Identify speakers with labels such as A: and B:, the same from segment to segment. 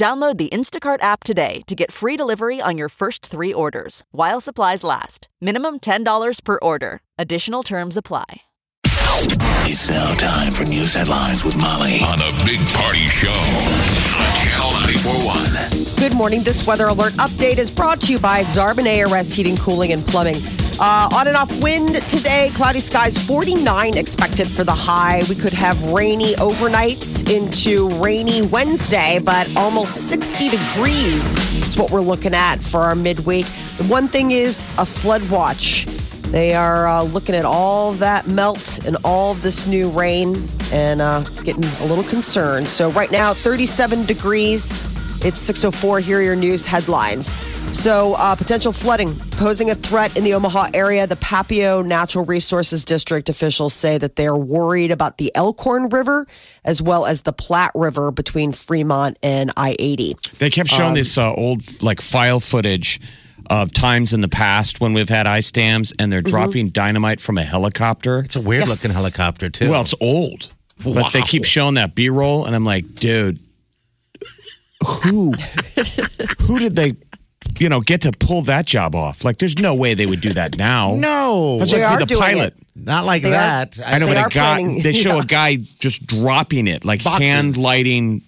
A: Download the Instacart app today to get free delivery on your first three orders while supplies last. Minimum $10 per order. Additional terms apply.
B: It's now time for news headlines with Molly on the Big Party Show on Channel 941.
C: Good morning. This weather alert update is brought to you by Exarban ARS Heating, Cooling, and Plumbing. Uh, on and off wind today, cloudy skies, 49 expected for the high. We could have rainy overnights into rainy Wednesday, but almost 60 degrees is what we're looking at for our midweek. The one thing is a flood watch. They are uh, looking at all that melt and all this new rain and uh, getting a little concerned. So, right now, 37 degrees. It's 604. Here are your news headlines. So, uh, potential flooding posing a threat in the Omaha area. The Papio Natural Resources District officials say that they're worried about the Elkhorn River as well as the Platte River between Fremont and I 80.
D: They kept showing this uh, old like file footage of times in the past when we've had ice dams and they're dropping dynamite from a helicopter.
E: It's a weird
C: Yes.
E: looking helicopter too.
D: Well, it's old, but they keep showing that B roll, and I'm like, dude, who, who did they, you know, get to pull that job off? Like, there's no way they would do that now.
E: no,
D: That's
C: They
D: like
C: are
D: with the
C: doing
D: pilot.
C: it.
E: not like
C: They are-
E: that.
D: I know,
C: They
D: but
C: are
D: a guy,
C: planning-
D: they show
C: yeah.
D: a guy just dropping it, like
E: Boxes.
D: hand lighting.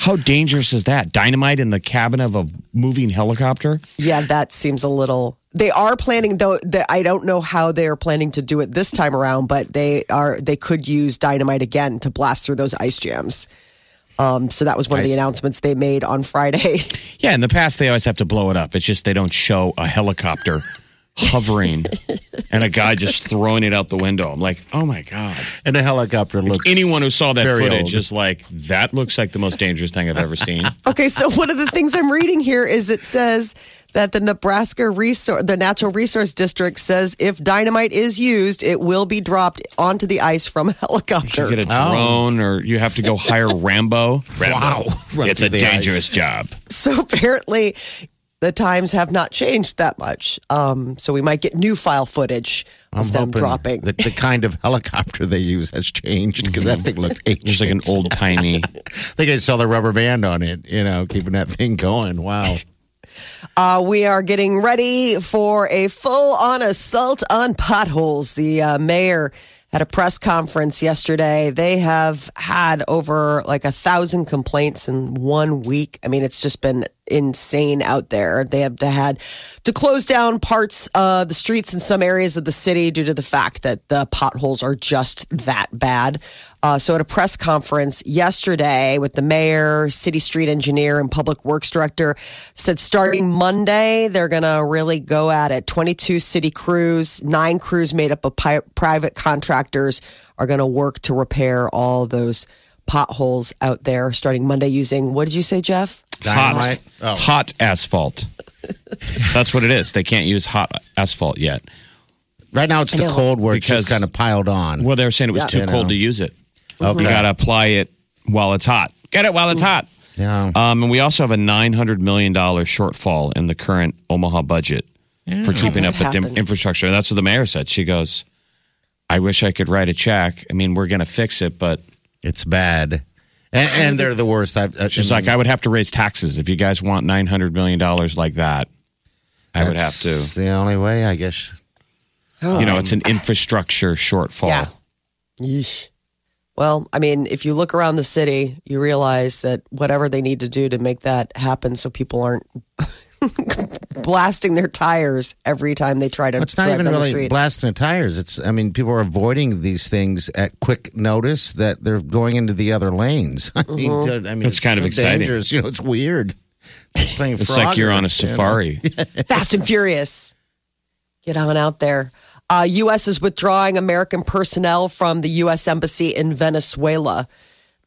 D: How dangerous is that? Dynamite in the cabin of a moving helicopter?
C: Yeah, that seems a little. They are planning though. The, I don't know how they are planning to do it this time around, but they are. They could use dynamite again to blast through those ice jams. Um, so that was one of the announcements they made on Friday.
D: Yeah, in the past they always have to blow it up. It's just they don't show a helicopter hovering and a guy just throwing it out the window. I'm like, oh my god!
E: and the helicopter looks.
D: Anyone who saw that footage
E: old.
D: is like, that looks like the most dangerous thing I've ever seen.
C: okay, so one of the things I'm reading here is it says that the Nebraska resource, the Natural Resource District says if dynamite is used, it will be dropped onto the ice from a helicopter.
D: You get a
E: Oh.
D: drone, or you have to go hire Rambo. Rambo.
E: Wow. Run
D: it's a dangerous
E: ice.
D: job.
C: So apparently, the times have not changed that much. Um, so we might get new file footage of
E: I'm
C: them dropping.
E: that the kind of helicopter they use has changed because that thing looked ancient.
D: There's like an old timey.
E: I think I saw the rubber band on it, you know, keeping that thing going. Wow.
C: Uh, we are getting ready for a full on assault on potholes. The uh, mayor had a press conference yesterday. They have had over like a thousand complaints in one week. I mean, it's just been insane out there. They have had to close down parts of the streets in some areas of the city due to the fact that the potholes are just that bad. Uh, so at a press conference yesterday with the mayor, city street engineer, and public works director, said starting Monday they're going to really go at it. Twenty-two city crews, nine crews made up of pi- private contractors are going to work to repair all those potholes out there starting Monday using what did you say, Jeff?
D: Hot,
E: Oh.
D: hot asphalt. That's what it is. They can't use hot asphalt yet.
E: Right now it's the cold where it's
D: Because-
E: just kind of piled on.
D: Well, they were saying it was
C: Yeah.
D: too
E: You
D: cold
E: know.
D: to use it.
E: Okay.
D: You got to apply it while it's hot. Get it while it's hot.
E: Yeah.
D: Um, and we also have a $900 million shortfall in the current Omaha budget for keeping up
C: that
D: with the
C: happened?
D: infrastructure. That's what the mayor said. She goes, I wish I could write a check. I mean, we're going to fix it, but
E: It's bad. And, and they're the worst. I, I,
D: she's like, I would have to raise taxes if you guys want $900 million like that. I would have to.
E: That's the only way, I guess.
D: You know, it's an infrastructure shortfall.
C: Yeah. Yeesh. Well, I mean, if you look around the city, you realize that whatever they need to do to make that happen so people aren't blasting their tires every time they try to
E: It's not
C: drive
E: even
C: down the
E: really
C: street.
E: blasting the tires. It's, I mean, people are avoiding these things at quick notice that they're going into the other lanes. I mean,
C: Mm-hmm.
E: I mean,
D: It's kind of
E: so
D: exciting.
E: dangerous. You know, it's weird. It's, playing
D: It's like you're on a
E: Frogger, you know?
D: safari.
C: Fast and Furious. Get on out there. Uh, U.S. is withdrawing American personnel from the U.S. Embassy in Venezuela.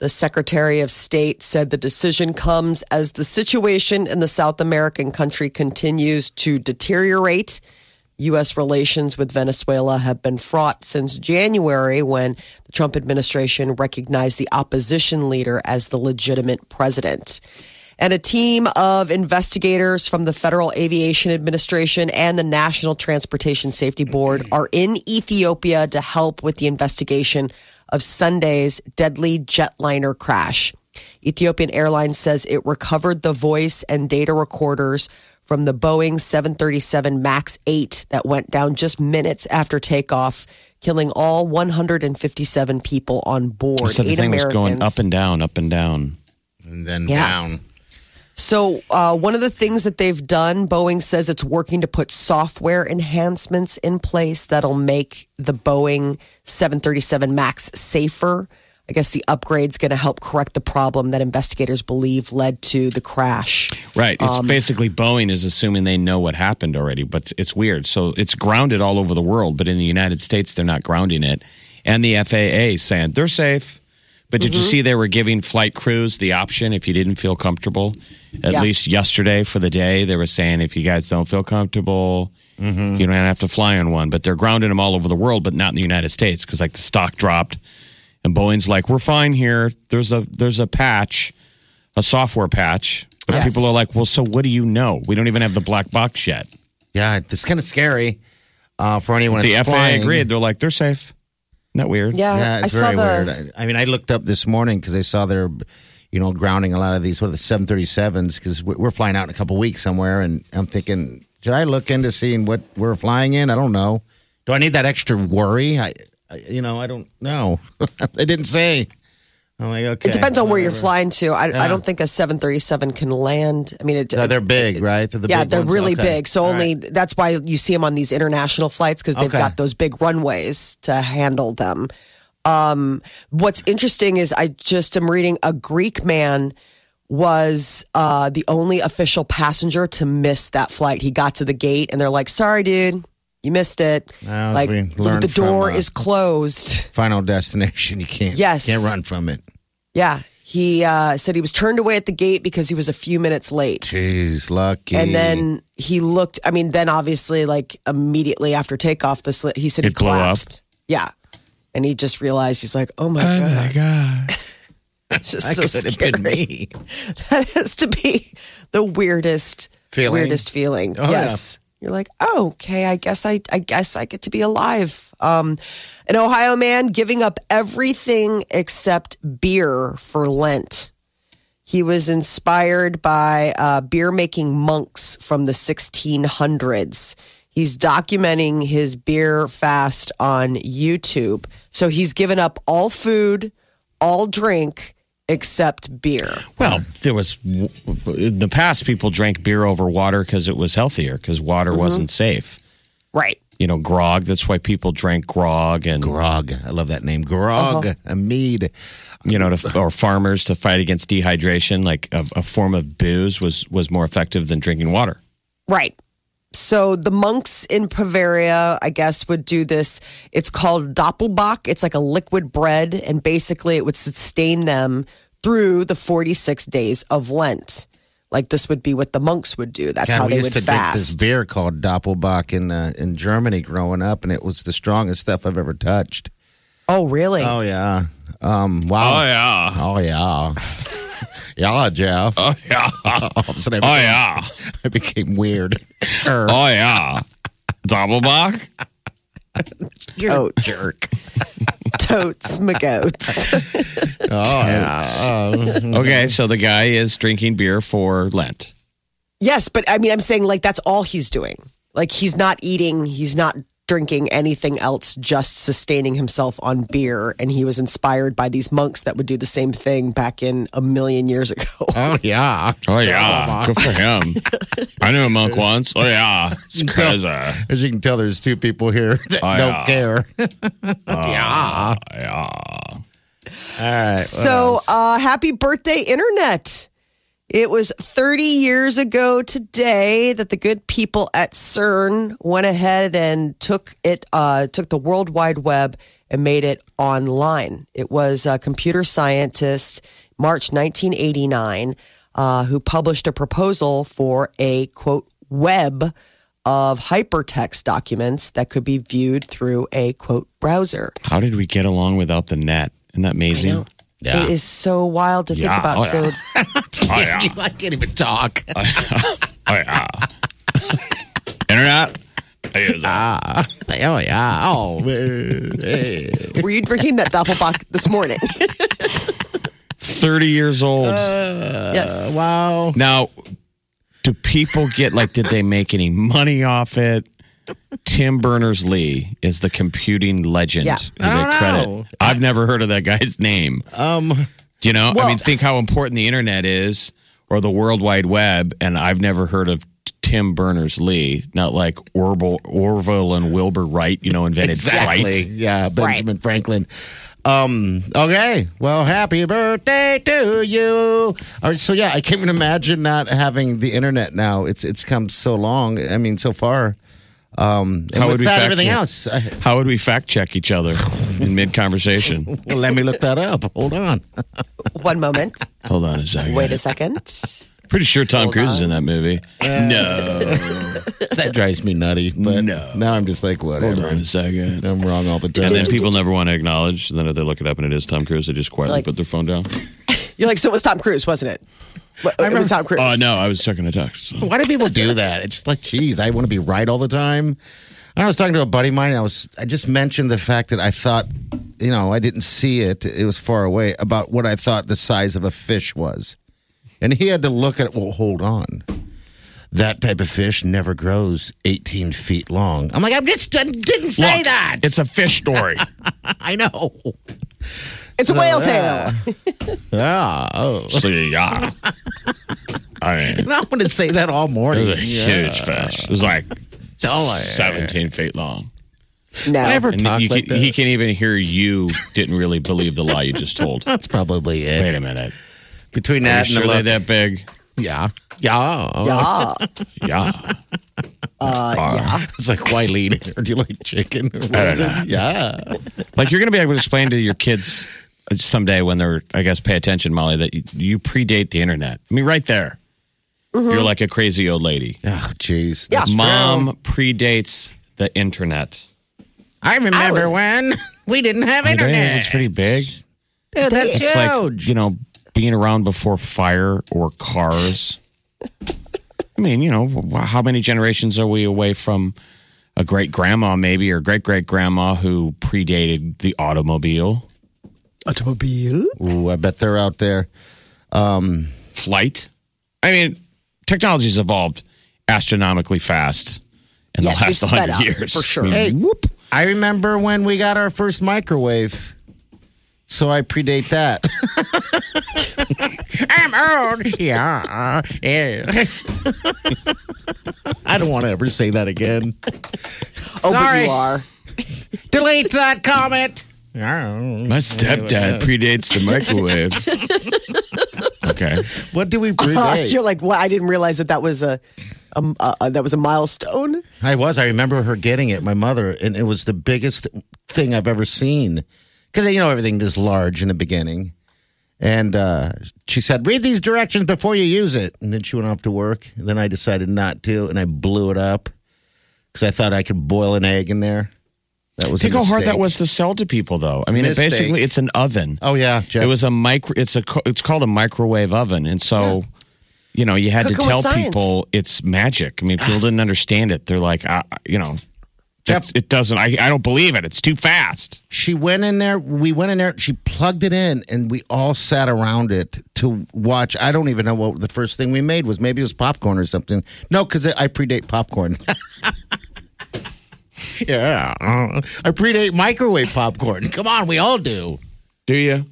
C: The Secretary of State said the decision comes as the situation in the South American country continues to deteriorate. U.S. relations with Venezuela have been fraught since January when the Trump administration recognized the opposition leader as the legitimate president. And a team of investigators from the Federal Aviation Administration and the National Transportation Safety Board are in Ethiopia to help with the investigation of Sunday's deadly jetliner crash. Ethiopian Airlines says it recovered the voice and data recorders from the Boeing 737 MAX 8 that went down just minutes after takeoff, killing all 157 people on board.
D: So the
C: Eight
D: thing was going up and down, up and down.
E: And then
C: Yeah.
E: down.
C: So, uh, one of the things that they've done, Boeing says it's working to put software enhancements in place that'll make the Boeing 737 MAX safer. I guess the upgrade's going to help correct the problem that investigators believe led to the crash.
D: Right. It's
C: Um,
D: basically Boeing is assuming they know what happened already, but it's weird. So it's grounded all over the world, but in the United States, they're not grounding it. And the FAA saying they're safe. But did you
C: Mm-hmm.
D: see they were giving flight crews the option if you didn't feel comfortable? At
C: Yeah.
D: least yesterday for the day, they were saying if you guys don't feel comfortable,
C: Mm-hmm.
D: you don't have to fly on one. But they're grounding them all over the world, but not in the United States because like the stock dropped, and Boeing's like, we're fine here. There's a there's a patch, a software patch. But
C: Yes.
D: people are like, well, so what do you know? We don't even have the black box yet.
E: Yeah, it's kind of scary uh, for anyone.
D: the FAA
E: flying.
D: agreed. They're like, they're safe. Isn't that weird?
C: Yeah,
E: Yeah,
C: I
E: it's
C: saw
E: very
C: the.
E: weird. I, I mean, I looked up this morning because I saw they're, you know, grounding a lot of these what are the seven thirty sevens because we're flying out in a couple weeks somewhere, and I'm thinking, should I look into seeing what we're flying in? I don't know. Do I need that extra worry? I, I you know, I don't know. they didn't say. I'm like, okay.
C: It depends on where you're flying to. I,
E: Yeah.
C: I don't think a 737 can land. I mean, it,
E: No, they're big, right? They're the
C: yeah,
E: big
C: they're
E: ones?
C: really
E: Okay.
C: big. So
E: All
C: only
E: right.
C: that's why you see them on these international flights because they've
E: Okay.
C: got those big runways to handle them. Um, what's interesting is I just am reading a Greek man was uh, the only official passenger to miss that flight. He got to the gate and they're like, "Sorry, dude, you missed it.
E: Well,
C: like
E: we
C: the, the door
E: from, uh,
C: is closed."
E: Final destination. You can't.
C: Yes.
E: Can't run from it.
C: Yeah, he uh, said he was turned away at the gate because he was a few minutes late.
E: Jeez, lucky.
C: And then he looked. I mean, then obviously, like immediately after takeoff, the slit. He said he
D: It blew up?
C: collapsed. Yeah, and he just realized he's like, "Oh my god, oh my
D: God.
C: it's just
E: that
C: so
E: could
C: scary."
E: been me.
C: That has to be the weirdest,
E: Feeling?
C: weirdest feeling.
E: Oh,
C: yes, you're like, oh, okay. I guess I, I guess I get to be alive. Um, an Ohio man giving up everything except beer for Lent. He was inspired by uh, beer making monks from the 1600s. He's documenting his beer fast on YouTube. So he's given up all food, all drink, except beer.
D: Well, there was in the past people drank beer over water because it was healthier because water wasn't safe.
C: Right.
D: You know, grog. That's why people drank grog and
E: Grog. I love that name. Grog.
C: Uh-huh.
E: A mead.
D: you know, to, or farmers to fight against dehydration. Like a, a form of booze was was more effective than drinking water.
C: Right. So the monks in Bavaria, I guess, would do this. It's called Doppelbock. It's like a liquid bread, and basically it would sustain them through the 46 days of Lent. Like this would be what the monks would do. That's
E: God,
C: how they
E: used
C: would
E: to drink this
C: fast.
E: beer called Doppelbock in uh, in Germany growing up, and it was the strongest stuff I've ever touched.
C: Oh, really?
E: Oh yeah. Um. Wow.
D: Oh yeah,
E: Oh yeah. Yeah, Jeff.
D: oh yeah,
E: All of a sudden,
D: oh
E: became,
D: yeah,
E: I became weird. Er,
D: oh yeah. Doppelbach.
E: you're a
C: Totes.
E: jerk.
C: Totes magoats.
E: Oh yeah. Oh,
D: Okay, so the guy is drinking beer for Lent.
C: yes, but I mean, I'm saying like that's all he's doing. Like he's not eating, he's not drinking anything else, just sustaining himself on beer. And he was inspired by these monks that would do the same thing back in a million years ago.
E: oh yeah.
D: Oh yeah, good for him. I knew a monk once. Oh yeah, it's crazy.
E: As you can tell, there's two people here that
D: Oh,
E: don't
D: yeah.
E: care.
D: Yeah, yeah.
E: All right.
C: So, uh, happy birthday, Internet. It was 30 years ago today that the good people at CERN went ahead and took it, uh, took the World Wide Web and made it online. It was a computer scientist, March 1989, uh, who published a proposal for a quote web of hypertext documents that could be viewed through a quote browser.
D: How did we get along without the net? Isn't that amazing?
E: Yeah.
C: It is so wild to think
D: Yeah.
C: about.
D: Oh,
C: So
D: Oh, yeah.
E: I can't even talk.
D: Oh, yeah. Internet? Is, uh,
E: Ah, oh yeah. Oh, hey.
C: were you drinking that Doppelbock this morning?
D: 30 years old.
C: yes.
E: wow.
D: now, do people get like, did they make any money off it? Tim Berners Lee is the computing legend.
C: Yeah.
E: I don't know.
D: I've never heard of that guy's name.
E: Um,
D: Do you know? I mean, think how important the internet is or the World Wide Web, and I've never heard of Tim Berners Lee. Not like Orville, Orville and Wilbur Wright, you know, invented
E: exactly.
D: flight.
E: Yeah, Benjamin Franklin. Um. Okay. Well, happy birthday to you. All right. So yeah, I can't even imagine not having the internet now. It's it's come so long. I mean, so far. Um. And
D: How
E: with
D: would we
E: that,
D: fact
E: everything
D: check?
E: else. I,
D: How would we fact check each other in mid conversation?
E: well, let me look that up. Hold on.
C: One moment.
D: Hold on a second.
C: Wait a second.
D: Pretty sure Tom
C: Hold
D: Cruise is in that movie. no.
E: That drives me nutty. But
D: No.
E: now I'm just like,
D: what?
E: Hold
D: on a second.
E: I'm wrong all the time.
D: And then people never want to acknowledge. And Then if they look it up and it is Tom Cruise, they just quietly
C: Like-
D: put their phone down.
C: You're like, so it was Tom Cruise, wasn't it? What- It was Tom Cruise.
D: Oh no, I was checking a text. so.
E: Why do people do that? It's just like, geez, I want to be right all the time. I was talking to a buddy of mine. And I was, I just mentioned the fact that I thought, you know, I didn't see it. It was far away about what I thought the size of a fish was, and he had to look at it. Well, hold on. That type of fish never grows 18 feet long. I'm like, I just I didn't say
D: Look,
E: that.
D: It's a fish story.
E: I know.
C: It's a whale
E: yeah.
C: tail.
E: Yeah. Oh.
D: so yeah. I mean,
E: And I want to say that all morning.
D: it was a huge fish. It was like
E: Dollar.
D: 17 feet long.
C: No.
E: I ever
D: And
E: talk
D: you
E: like
D: can,
E: that?
D: he can even hear you didn't really believe the lie you just told.
E: That's probably it.
D: Wait a minute.
E: Between
D: Are you
E: that and
D: sure
E: the
D: they're
E: look-
D: that big?
E: Yeah. Yeah.
C: Yeah.
D: Yeah.
C: Uh, yeah.
E: It's like, why lean here? Do you like chicken? Or
D: I don't
E: it? Yeah.
D: Like you're going to be able to explain to your kids someday when they're, I guess, pay attention, Molly, that you, you predate the internet. I mean, right there. Mm-hmm. You're like a crazy old lady.
E: Oh, jeez.
C: Yeah.
D: Mom
E: true.
D: predates the internet.
E: I remember
C: I was-
E: when we didn't have
D: I think
E: internet.
D: it's pretty big.
E: Dude, that's
D: It's
E: huge.
D: like, you know, being around before fire or cars. I mean, you know, how many generations are we away from a great grandma, maybe, or great great grandma who predated the automobile
C: Automobile.
E: Ooh, I bet they're out there.
D: Um, flight? I mean, technology's evolved astronomically fast in
C: Yes,
D: the
C: we've
D: last
C: sped
D: 100
C: up,
D: years.
C: for sure.
D: I
E: Hey,
D: whoop.
E: I remember when we got our first microwave. So I predate that. I'm old. Yeah. yeah. I don't want to ever say that again.
C: Oh, but
E: Sorry.
C: you are.
E: Delete that comment. Yeah.
D: My stepdad predates the microwave. okay.
E: What do we
C: Uh,
E: predate?
C: you're like, what? I didn't realize that that was a, a, a that was a milestone.
E: I was. I remember her getting it, my mother, and it was the biggest thing I've ever seen. Because, you know, everything is large in the beginning. And uh, she said, read these directions before you use it. And then she went off to work. And then I decided not to, and I blew it up because I thought I could boil an egg in there. That was a
D: Think how hard that was to sell to people, though. I mean, it
E: Mistake.
D: basically it's an oven.
E: Oh, yeah. Jeff.
D: It was a micro. It's a. co- It's called a microwave oven, and so, you know, you had
C: Cook
D: to
C: 'em with
D: tell
C: science.
D: people it's magic. I mean, people didn't understand it. They're like, uh, you know,
E: Jeff-
D: it, it doesn't. I, I don't believe it. It's too fast.
E: she went in there. We went in there. She plugged it in, and we all sat around it to watch. I don't even know what the first thing we made was. Maybe it was popcorn or something. No, because I predate popcorn. yeah, uh, I predate microwave popcorn. Come on, we all do.
D: Do you?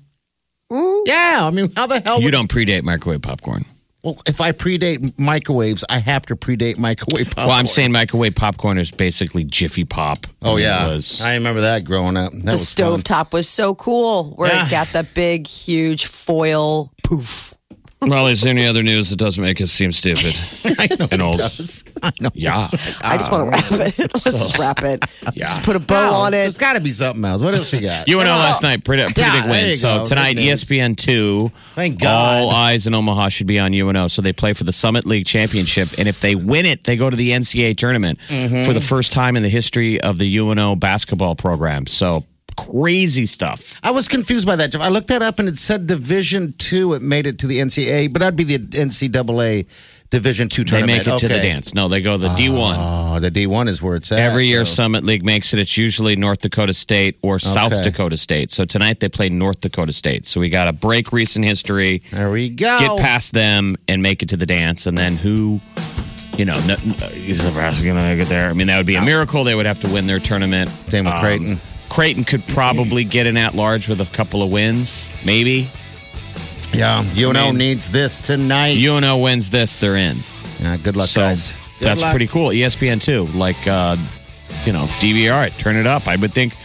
E: Yeah, I mean, how the hell?
D: You
E: would-
D: don't predate microwave popcorn.
E: Well, if I predate microwaves, I have to predate microwave popcorn.
D: Well, I'm saying microwave popcorn is basically Jiffy Pop.
E: Oh yeah,
D: it was-
E: I remember that growing up. That
C: The
E: was
C: stove
E: fun.
C: top was so cool, where
E: Yeah.
C: it got the big, huge foil poof.
D: Well, is there any other news that doesn't make us seem stupid
E: I know.
D: and old?
E: I know.
D: Yeah.
C: I just want to wrap it. Let's just wrap it.
D: Yeah.
C: Just put a bow
E: No,
C: on it.
E: There's got to be something else. What else you got?
D: UNO last night, pretty, pretty
E: Yeah,
D: big
E: there
D: win.
E: you
D: So
E: go.
D: tonight,
E: Good news.
D: ESPN two.
E: Thank God.
D: All eyes in Omaha should be on UNO. So they play for the Summit League Championship, and if they win it, they go to the NCAA tournament
E: Mm-hmm.
D: for the first time in the history of the UNO basketball program. So crazy stuff.
E: I was confused by that. I looked that up and it said Division Two. It made it to the NCAA, but that'd be the NCAA Division Two tournament.
D: They make it to the dance. No, they go the D one.
E: Oh, the D one is where it's at.
D: Every year,
E: so-
D: Summit League makes it. It's usually North Dakota State or South Dakota State. So tonight they play North Dakota State. So we got to break recent history,
E: There we go.
D: get past them, and make it to the dance. And then who, you know, no, is Nebraska going to make it there? I mean, that would be a miracle. They would have to win their tournament.
E: Same with
D: Um,
E: Creighton.
D: Creighton could probably get an at large with a couple of wins, maybe.
E: Yeah, UNO
D: mean-
E: needs this tonight.
D: UNO wins this, they're in.
E: Yeah, good luck,
D: so
E: guys. Good
D: that's
E: luck.
D: pretty cool. ESPN too, like uh, you know DVR, turn it up. I would think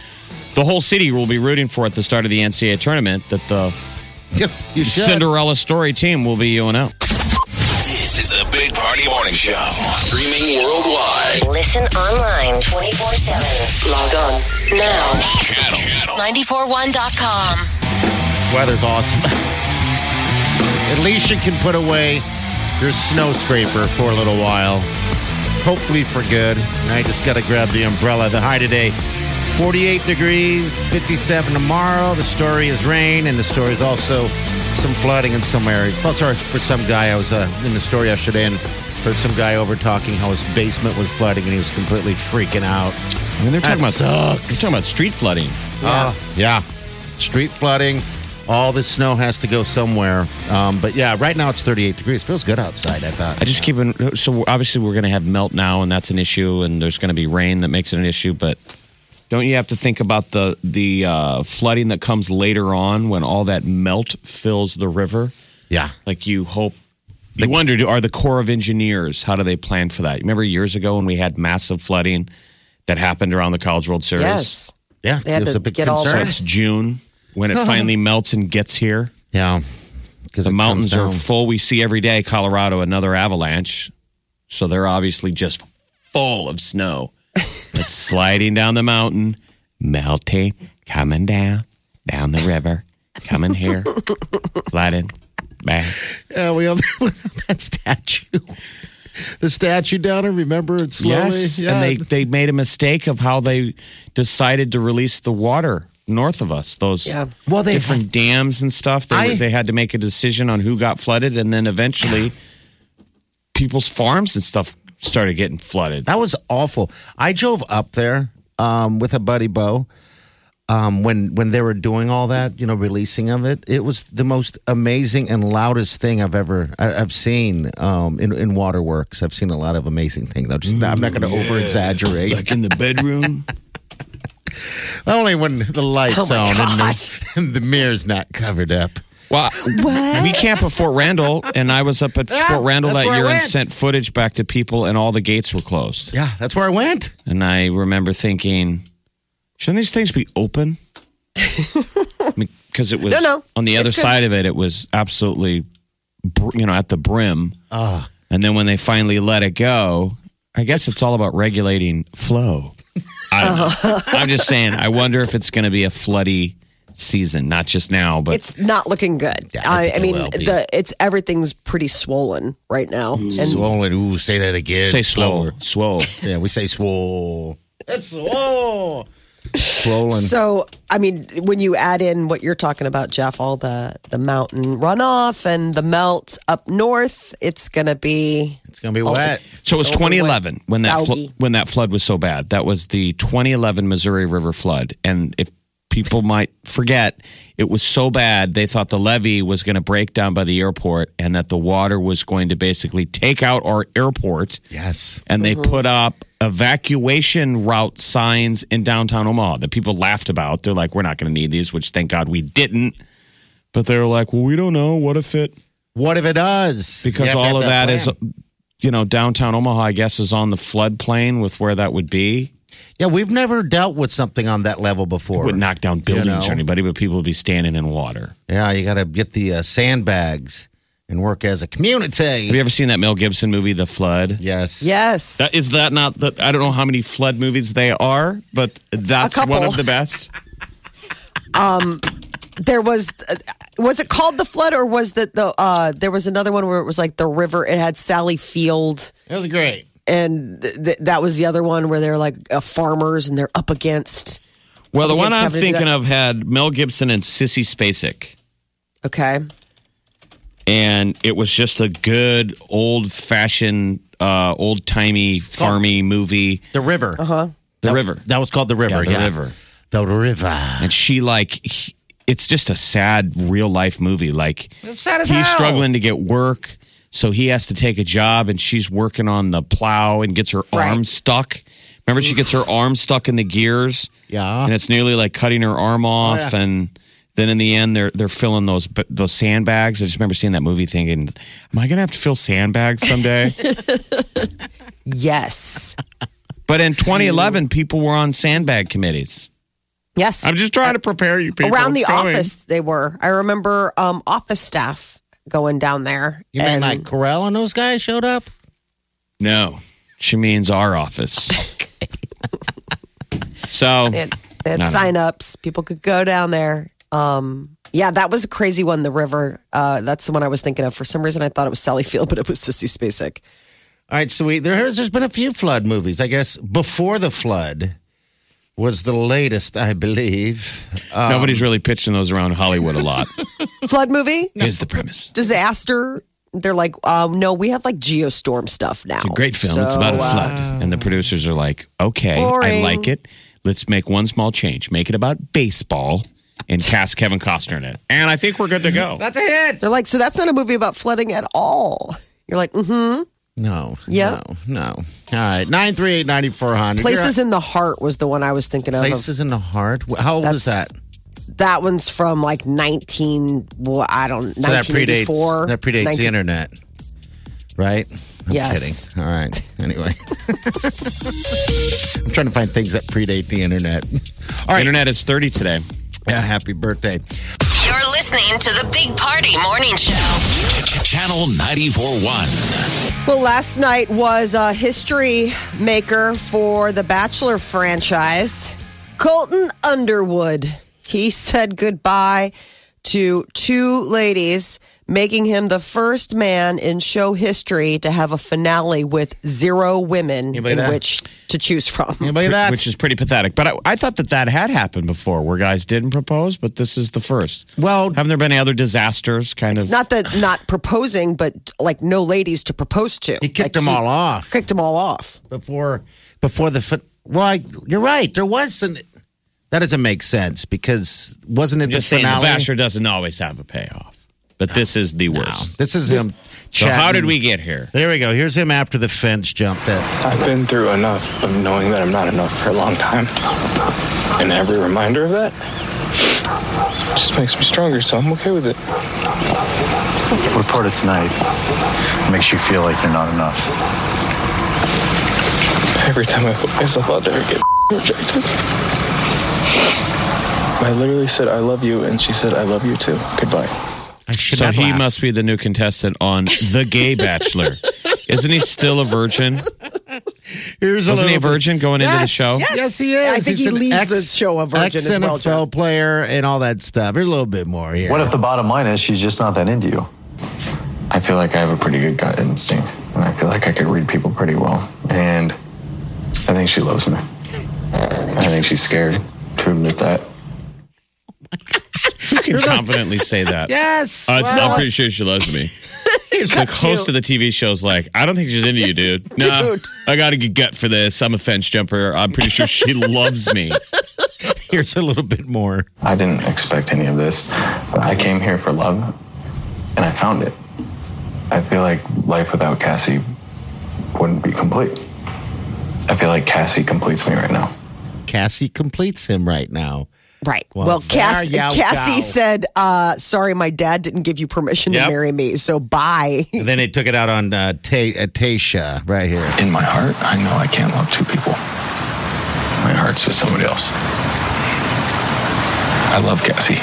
D: the whole city will be rooting for at the start of the NCAA tournament that the
E: You.
D: Cinderella story team will be UNO.
B: This is the Big Party Morning Show. Streaming worldwide.
F: Listen online 24 7. Log on now.
B: Channel. Channel.
F: 941.com.
E: Weather's awesome. At least you can put away your snow scraper for a little while. Hopefully for good. And I just got to grab the umbrella. The high today, 48 degrees, 57 tomorrow. The story is rain, and the story is also some flooding in some areas. Felt sorry for some guy. I was uh, in the store yesterday and heard some guy over talking how his basement was flooding, and he was completely freaking out.
D: I mean, they're talking
E: That
D: about
E: sucks.
D: they're talking about street flooding.
E: Yeah. yeah. Street flooding. All the snow has to go somewhere. Um, but yeah, right now it's 38 degrees. Feels good outside, I thought.
D: I just keep in, so obviously we're going to have melt now, and that's an issue, and there's going to be rain that makes it an issue. But don't you have to think about the the uh, flooding that comes later on when all that melt fills the river?
E: Yeah.
D: Like you hope. You wonder, do- are the Corps of Engineers, how do they plan for that? Remember years ago when we had massive flooding that happened around the College World Series?
C: Yes.
E: Yeah.
C: They had
E: it was
C: to
E: a big
C: get all
D: So
E: concern.
D: it's June when it finally melts and gets here.
E: Yeah. Because
D: The mountains are full. We see every day, Colorado, another avalanche. So they're obviously just full of snow. it's sliding down the mountain, melting, coming down, down the river, coming here, flooding, back.
E: Yeah, we have that statue. The statue down there, remember it slowly?
D: Yes,
E: yeah.
D: and they they made a mistake of how they decided to release the water north of us. Those
C: Yeah.
E: Well, they-
D: different dams and stuff. They, were-
E: I-
D: they had to make a decision on who got flooded, and then eventually, people's farms and stuff started getting flooded.
E: That was awful. I drove up there um, with a buddy Bo um, when when they were doing all that, you know, releasing of it. It was the most amazing and loudest thing I've ever I, I've seen um, in in waterworks. I've seen a lot of amazing things. I'm, just, I'm not going to over exaggerate.
D: Like in the bedroom.
E: Only when the lights
C: Oh
E: on and the, and the mirror's not covered up.
D: Well, we camp at Fort Randall, and I was up at
E: Yeah,
D: Fort Randall that year and sent footage back to people, and all the gates were closed.
E: Yeah, that's where I went.
D: And I remember thinking, shouldn't these things be open? Because it was
C: No, no.
D: on the other
C: It's good.
D: side of it, it was absolutely, you know, at the brim.
E: Ah.
D: And then when they finally let it go, I guess it's all about regulating flow. I don't know. I'm just saying, I wonder if it's going to be a floody season, not just now, but
C: It's not looking good.
E: Yeah, I
C: I,
E: think
C: I
E: it
C: mean, the it's everything's pretty swollen right now, and
E: Swollen. Ooh, say that again.
D: say
E: slower.
D: slower, swole.
E: Yeah, we say swole. It's swole. Swollen.
C: so I mean, when you add in what you're talking about, Jeff, all the the mountain runoff and the melt up north, it's gonna be
E: it's gonna be wet.
D: So it was
C: Over
D: 2011 when that flo- when that flood was so bad. That was the 2011 Missouri River flood, and if people might forget, it was so bad they thought the levee was going to break down by the airport, and that the water was going to basically take out our airport.
E: Yes.
D: And they mm-hmm. put up evacuation route signs in downtown Omaha that people laughed about. They're like, "We're not going to need these," which thank God we didn't. But they were like, "Well, we don't know. What if it?"
E: What if it does?
D: because
E: You
D: all of that is you know downtown omaha i guess is on the floodplain with where that would be
E: Yeah, we've never dealt with something on that level before.
D: would knock down buildings
E: know.
D: or anybody but people would be standing in water
E: Yeah, you got to get the uh, sandbags and work as a community.
D: Have you ever seen that Mel Gibson movie, The Flood?
E: Yes.
C: Yes.
D: That, is that not the? I don't know how many flood movies they are, but that's one of the best.
C: Um, there was uh, was it called the flood or was that the uh there was another one where it was like the river it had sally field
E: It was great.
C: and th- th- that was the other one where they're like uh, farmers and they're up against
D: Well, the one I'm
C: having to do
D: thinking of had Mel Gibson and Sissy Spacek,
C: okay
D: and it was just a good old fashioned, uh, old timey, farmy movie.
E: The river. Uh-huh.
D: The River,
E: That was called The River.
D: Yeah, The
E: yeah.
D: River.
E: The River.
D: and she like. he- it's just a sad real life movie. Like
E: It's sad as
D: he's
E: hell.
D: struggling to get work, so he has to take a job, and she's working on the plow and gets her
C: Right.
D: arm stuck. Remember, she gets her arm stuck in the gears.
E: Yeah.
D: and it's nearly like cutting her arm off.
E: yeah.
D: And then in the end, they're they're filling those those sandbags. I just remember seeing that movie, thinking, "Am I going to have to fill sandbags someday?"
C: yes
D: but in 2011, people were on sandbag committees.
C: yes
D: I'm just trying to prepare you people.
C: around the
D: coming.
C: office they were i remember um office staff going down there
E: You mean
C: and-
E: like Carell and those guys showed up?
D: No, she means our office. so
C: It, had, they had
D: No, no.
C: sign-ups. People could go down there. Um, yeah, that was a crazy one. The river. Uh, that's the one I was thinking of. For some reason, I thought it was Sally Field, but it was Sissy Spacek.
E: All right, so we, there has there's been a few flood movies. I guess before the flood was the latest, I believe. Uh,
D: nobody's really pitching those around Hollywood a lot.
C: Flood movie,
D: Is the premise.
C: disaster. They're like, um, no, we have like geostorm stuff now.
D: It's a great film. it's about a
C: So, uh,
D: flood. And the producers are like, okay, I like it. Let's make one small change. Make it about baseball and cast Kevin Costner in it. And I think we're good to go.
E: That's a hit.
C: They're like, so that's not a movie about flooding at all. You're like, mm-hmm.
E: No.
C: Yeah.
E: No. No. All right. Nine three eight ninety four hundred.
C: Places in the Heart was the one I was thinking of.
E: Places in the heart. How old was that?
C: That one's from like 19, well, I don't,
E: So that predates that predates
C: 19
E: the internet, right? I'm
C: Yes.
E: kidding. All right. Anyway, I'm trying to find things that predate the internet. All right.
D: Internet is 30 today.
E: Yeah, happy birthday.
F: You're listening to the Big Party Morning Show.
B: Channel 94.1.
C: Well, last night was a history maker for the Bachelor franchise. Colton Underwood. He said goodbye to two ladies, making him the first man in show history to have a finale with zero women
E: Anybody
C: in
E: that?
C: which to choose from.
E: Anybody that?
D: Which is pretty pathetic. But I, I thought that that had happened before where guys didn't propose, but this is the first.
E: well,
D: Haven't there been any other disasters kind of?
C: Not that not proposing, but like no ladies to propose to.
E: he kicked
C: Like,
E: them all off
C: Kicked them all off.
E: before before the. Well, I, you're right. There was an. That doesn't make sense because wasn't it the
D: just saying
E: finale?
D: the Bachelor doesn't always have a payoff. But this is the worst.
E: This is him.
D: So how
E: chatting.
D: did we get here?
E: There we go. Here's him after the fence jumped it.
G: I've been through enough of knowing that I'm not enough for a long time. And every reminder of that just makes me stronger, so I'm okay with it.
H: What part of tonight makes you feel like you're not enough?
G: Every time I put myself out there, I get rejected. I literally said, I love you, and she said, I love you too. Goodbye.
E: I should
D: So he
E: laugh.
D: must be the new contestant on The Gay Bachelor. Isn't he still a virgin?
E: Here's
D: Wasn't he a virgin going into the show?
C: Yes.
E: Yes, he is.
C: I think
E: He's
C: he
E: an
C: leaves the show a virgin as well,
E: ex-NFL
C: John.
E: player and all that stuff. Here's a little bit more here.
H: What if the bottom line is she's just not that into you?
G: I feel like I have a pretty good gut instinct, and I feel like I could read people pretty well. And I think she loves me. I think she's scared to admit that.
D: Oh You can confidently say that.
E: Yes.
D: Uh,
E: well,
D: I'm pretty sure she loves me. The host of the TV show's like, I don't think she's into you, dude. No,
C: Dude.
D: I got a good gut for this. I'm a fence jumper. I'm pretty sure she loves me.
E: here's a little bit more.
G: I didn't expect any of this, but I came here for love, and I found it. I feel like life without Cassie wouldn't be complete. I feel like Cassie completes me right now.
E: Cassie completes him right now.
C: Right.
E: Well,
C: Well, Cass- Cassie
E: go.
C: said, uh, sorry, my dad didn't give you permission
D: Yep.
C: to marry me, so bye.
E: And then they took it out on uh, Ta- uh, Tayshia right here.
G: In my heart, I know I can't love two people. My heart's with somebody else. I love Cassie.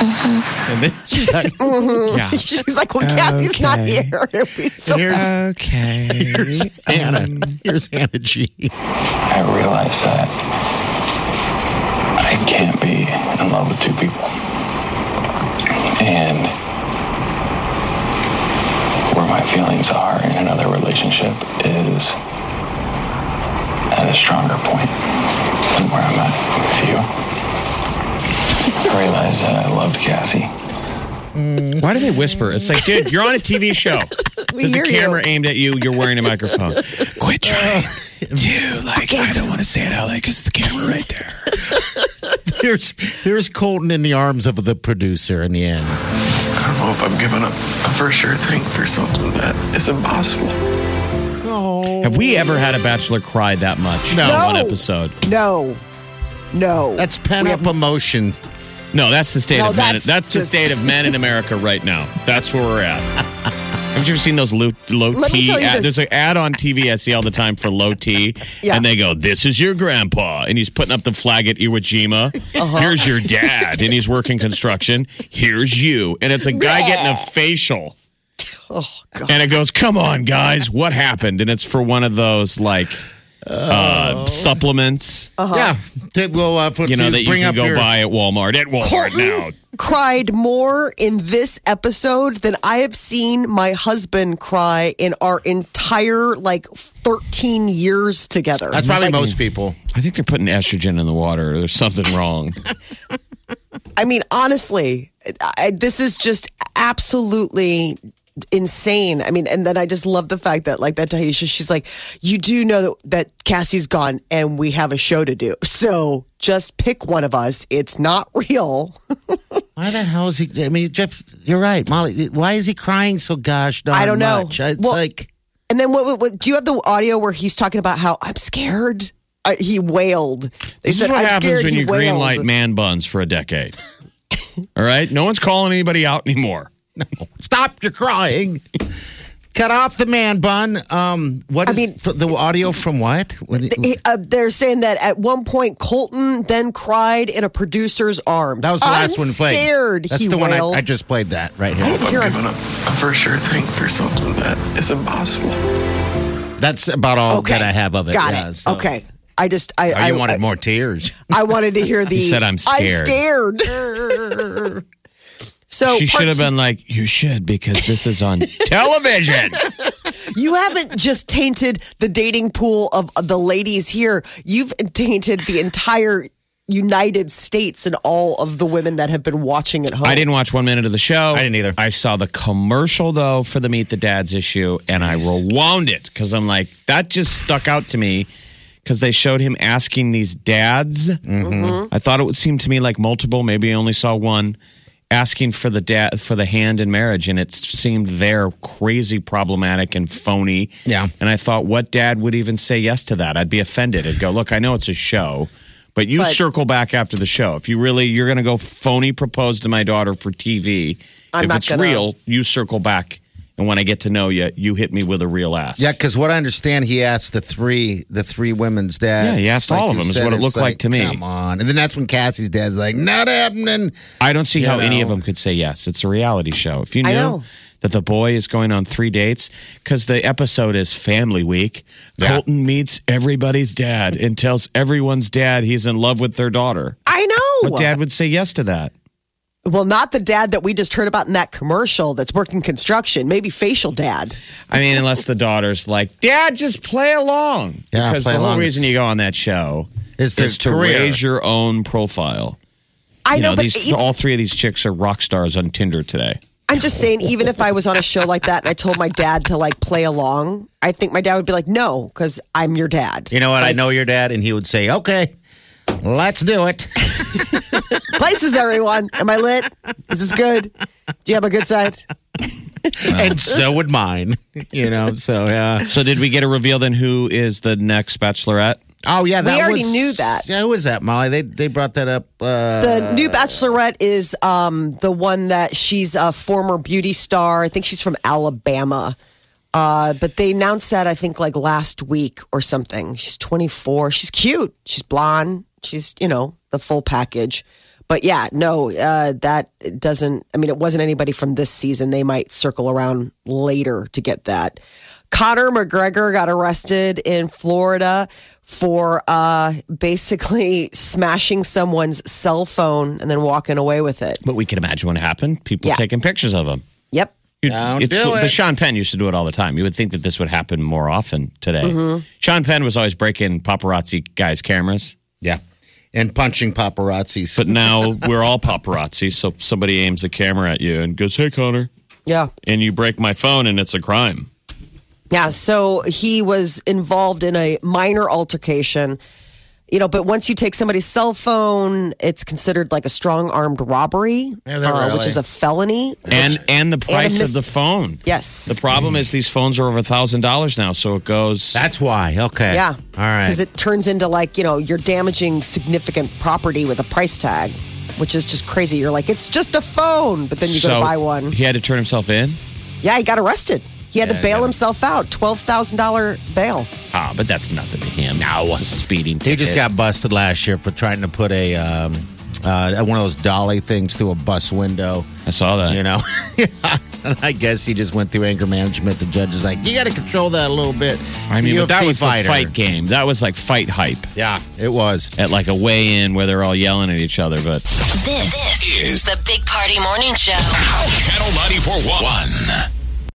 E: And then she's like,
D: Yeah.
C: She's like, well, Cassie's not here. It'd be so
E: here's,
D: Okay.
E: here's Hannah. Here's Hannah G.
G: I realize that I can't be in love with two people. And where my feelings are in another relationship is at a stronger point than where I'm at with you. I realized that I loved Cassie. Mm.
D: Why do they whisper? It's like, dude, you're on a TV show.
C: We
D: There's a
C: hear you.
D: camera aimed at you. You're wearing a microphone. Quit trying. Uh, dude, like, I don't want to say it out loud because the camera right there.
E: Here's here's Colton in the arms of the producer in the end.
G: I don't know if I'm giving up a for sure thing for something that is impossible. Oh.
D: Have we ever had a bachelor cry that much
E: No.
D: in one episode?
C: No. No.
E: That's pent up emotion.
D: No, that's the state
C: No,
D: of men.
C: that's
D: That's the state of men in America right now. That's where we're at. Have you ever seen those low, low
C: Let me tell you
D: ad-
C: this.
D: There's an ad on TV I see all the time for low T,
C: Yeah.
D: and they go, "This is your grandpa," and he's putting up the flag at Iwo Jima.
C: Uh-huh.
D: Here's your dad, and he's working construction. Here's you, and it's a guy getting a facial.
C: Oh, God.
D: And it goes, "Come on, guys, what happened?" And it's for one of those like uh, supplements,
E: Yeah. They will uh, put,
D: you know,
E: to
D: that you
E: bring
D: can
E: up
D: go
E: your,
D: buy at Walmart. At Walmart now.
C: Cried more in this episode than I have seen my husband cry in our entire like 13 years together.
E: That's probably
C: Like,
E: most people.
D: I think they're putting estrogen in the water. There's something wrong.
C: I mean, honestly, I, this is just absolutely insane. I mean, and then I just love the fact that, like that Tayshia, she's like, you do know that, that Cassie's gone and we have a show to do. So just pick one of us. It's not real.
E: Why the hell is he? I mean, Jeff, you're right, Molly. Why is he crying so gosh darn
C: I don't know.
E: much? It's
C: Well-
E: like
C: And then what, what, what? Do you have the audio where he's talking about how I'm scared? Uh, he wailed. They
D: This is
C: said,
D: what
C: "I'm
D: happens
C: scared."
D: when
C: he
D: you green
C: wailed.
D: light man buns for a decade. All right? No one's calling anybody out anymore.
E: stop your crying. Cut off the man bun. Um, what
C: I
E: is
C: mean-
E: the audio from what?
C: He- uh, they're saying that at one point Colton then cried in a producer's arms.
E: that was the last
C: I'm
E: one played.
C: Scared.
E: That's
C: he
E: the one I. I just played. That right here.
G: I'm
C: Here, I'm
G: giving up a for sure thing for something that is impossible.
E: That's about all
C: okay,
E: that I have of it.
C: Got
E: yeah,
C: it.
E: so-
C: Okay. I just I
E: Oh,
C: I,
E: you wanted
C: I,
E: more tears.
C: I wanted to hear the.
D: He said, "I'm scared."
C: I'm scared. so
D: she should have been like, You should, because this is on television.
C: You haven't just tainted the dating pool of the ladies here. You've tainted the entire United States and all of the women that have been watching at home.
D: I didn't watch one minute of the show.
E: I didn't either.
D: I saw the commercial, though, for the Meet the Dads issue, and I rewound it because I'm like, that just stuck out to me because they showed him asking these dads.
C: Mm-hmm.
D: I thought it would seem to me like multiple, maybe I only saw one. Asking for the dad for the hand in marriage, and it seemed there crazy problematic and phony.
E: Yeah.
D: and I thought, what dad would even say yes to that? I'd be offended. I'd go, look, I know it's a show, but you
C: But-
D: circle back after the show. If you really you're going to go phony propose to my daughter for TV,
C: I'm
D: if
C: not
D: it's
C: gonna-
D: real, you circle back, and when I get to know you, you hit me with a real ass.
E: Yeah, because what I understand, he asked the three, the three women's dads.
D: Yeah, he asked all of
E: you
D: them, is what it looked like to me.
E: Come on, and then that's when Cassie's dad's like, "Not happening."
D: I don't see
E: You
D: how any of them could say yes. It's a reality show. If you knew that the boy is going on three dates, because the episode is Family Week,
E: Yeah.
D: Colton meets everybody's dad and tells everyone's dad he's in love with their daughter.
C: I know.
D: What dad would say yes to that?
C: Well, not the dad that we just heard about in that commercial that's working construction. Maybe facial dad.
D: I mean, unless the daughter's like, Dad, just play along.
E: Yeah,
D: because
E: play
D: the whole
E: along.
D: reason you go on that show
E: It's their
D: is to
E: career.
D: raise your own profile.
C: I
D: You
C: know,
D: know,
C: but
D: these
C: even-
D: all three of these chicks are rock stars on Tinder today.
C: I'm just saying, even if I was on a show like that and I told my dad to like play along, I think my dad would be like, no, because I'm your dad.
E: You know what? I know your dad, and he would say, "Okay, let's do it."
C: Places, everyone. Am I lit? Is this good? Do you have a good side?
E: and so would mine. You know, so yeah.
D: So, did we get a reveal then who is the next bachelorette?
E: Oh yeah, that
C: already
E: was,
C: knew that.
E: Yeah, who was that, Molly? They they brought that up. Uh,
C: The new Bachelorette is um, the one that she's a former beauty star. I think she's from Alabama. Uh, but they announced that I think like last week or something. She's 24. She's cute. She's blonde. She's, you know, the full package. But yeah, no, uh, that doesn't. I mean, it wasn't anybody from this season. They might circle around later to get that. Conor McGregor got arrested in Florida for uh, basically smashing someone's cell phone and then walking away with it.
D: But we can imagine what happened. People
C: Yeah.
D: taking pictures of him.
C: Yep.
D: You-
E: Don't
D: it's,
E: do
D: the. Sean Penn used to do it all the time. You would think that this would happen more often today.
C: Mm-hmm.
D: Sean Penn was always breaking paparazzi guys' cameras,
E: Yeah. And punching paparazzis.
D: but now we're all paparazzi. So somebody aims a camera at you and goes, "Hey, Conor,"
C: Yeah.
D: and you break my phone, and it's a crime.
C: Yeah, so he was involved in a minor altercation. You know, but once you take somebody's cell phone, it's considered like a strong armed robbery,
E: Yeah,
C: uh,
E: really-
C: which is a felony.
D: And and the price
C: mis-
D: of the phone.
C: Yes.
D: The problem is these phones are over a thousand dollars now, so it goes.
E: That's why. Okay.
C: Yeah.
E: All right.
C: Because it turns into like, you know, you're damaging significant property with a price tag, which is just crazy. You're like, it's just a phone, but then you go
D: so
C: to buy one.
D: He had to turn himself in.
C: Yeah, he got arrested. He had
E: Yeah,
C: to bail
E: yeah.
C: himself out, $12,000 bail.
D: Ah, but that's nothing to him. No, it's a speeding ticket.
E: He just got busted last year for trying to put a um, uh, one of those dolly things through a bus window.
D: I saw that.
E: You know, and I guess he just went through anger management. The judge is like, "You got to control that a little bit."
D: I mean, but that was
E: fighter.
D: the fight game. That was like fight hype
E: Yeah, it was.
D: at like a weigh-in where they're all yelling at each other. But
F: This,
B: is
F: the Big Party Morning Show.
B: Channel 94.1.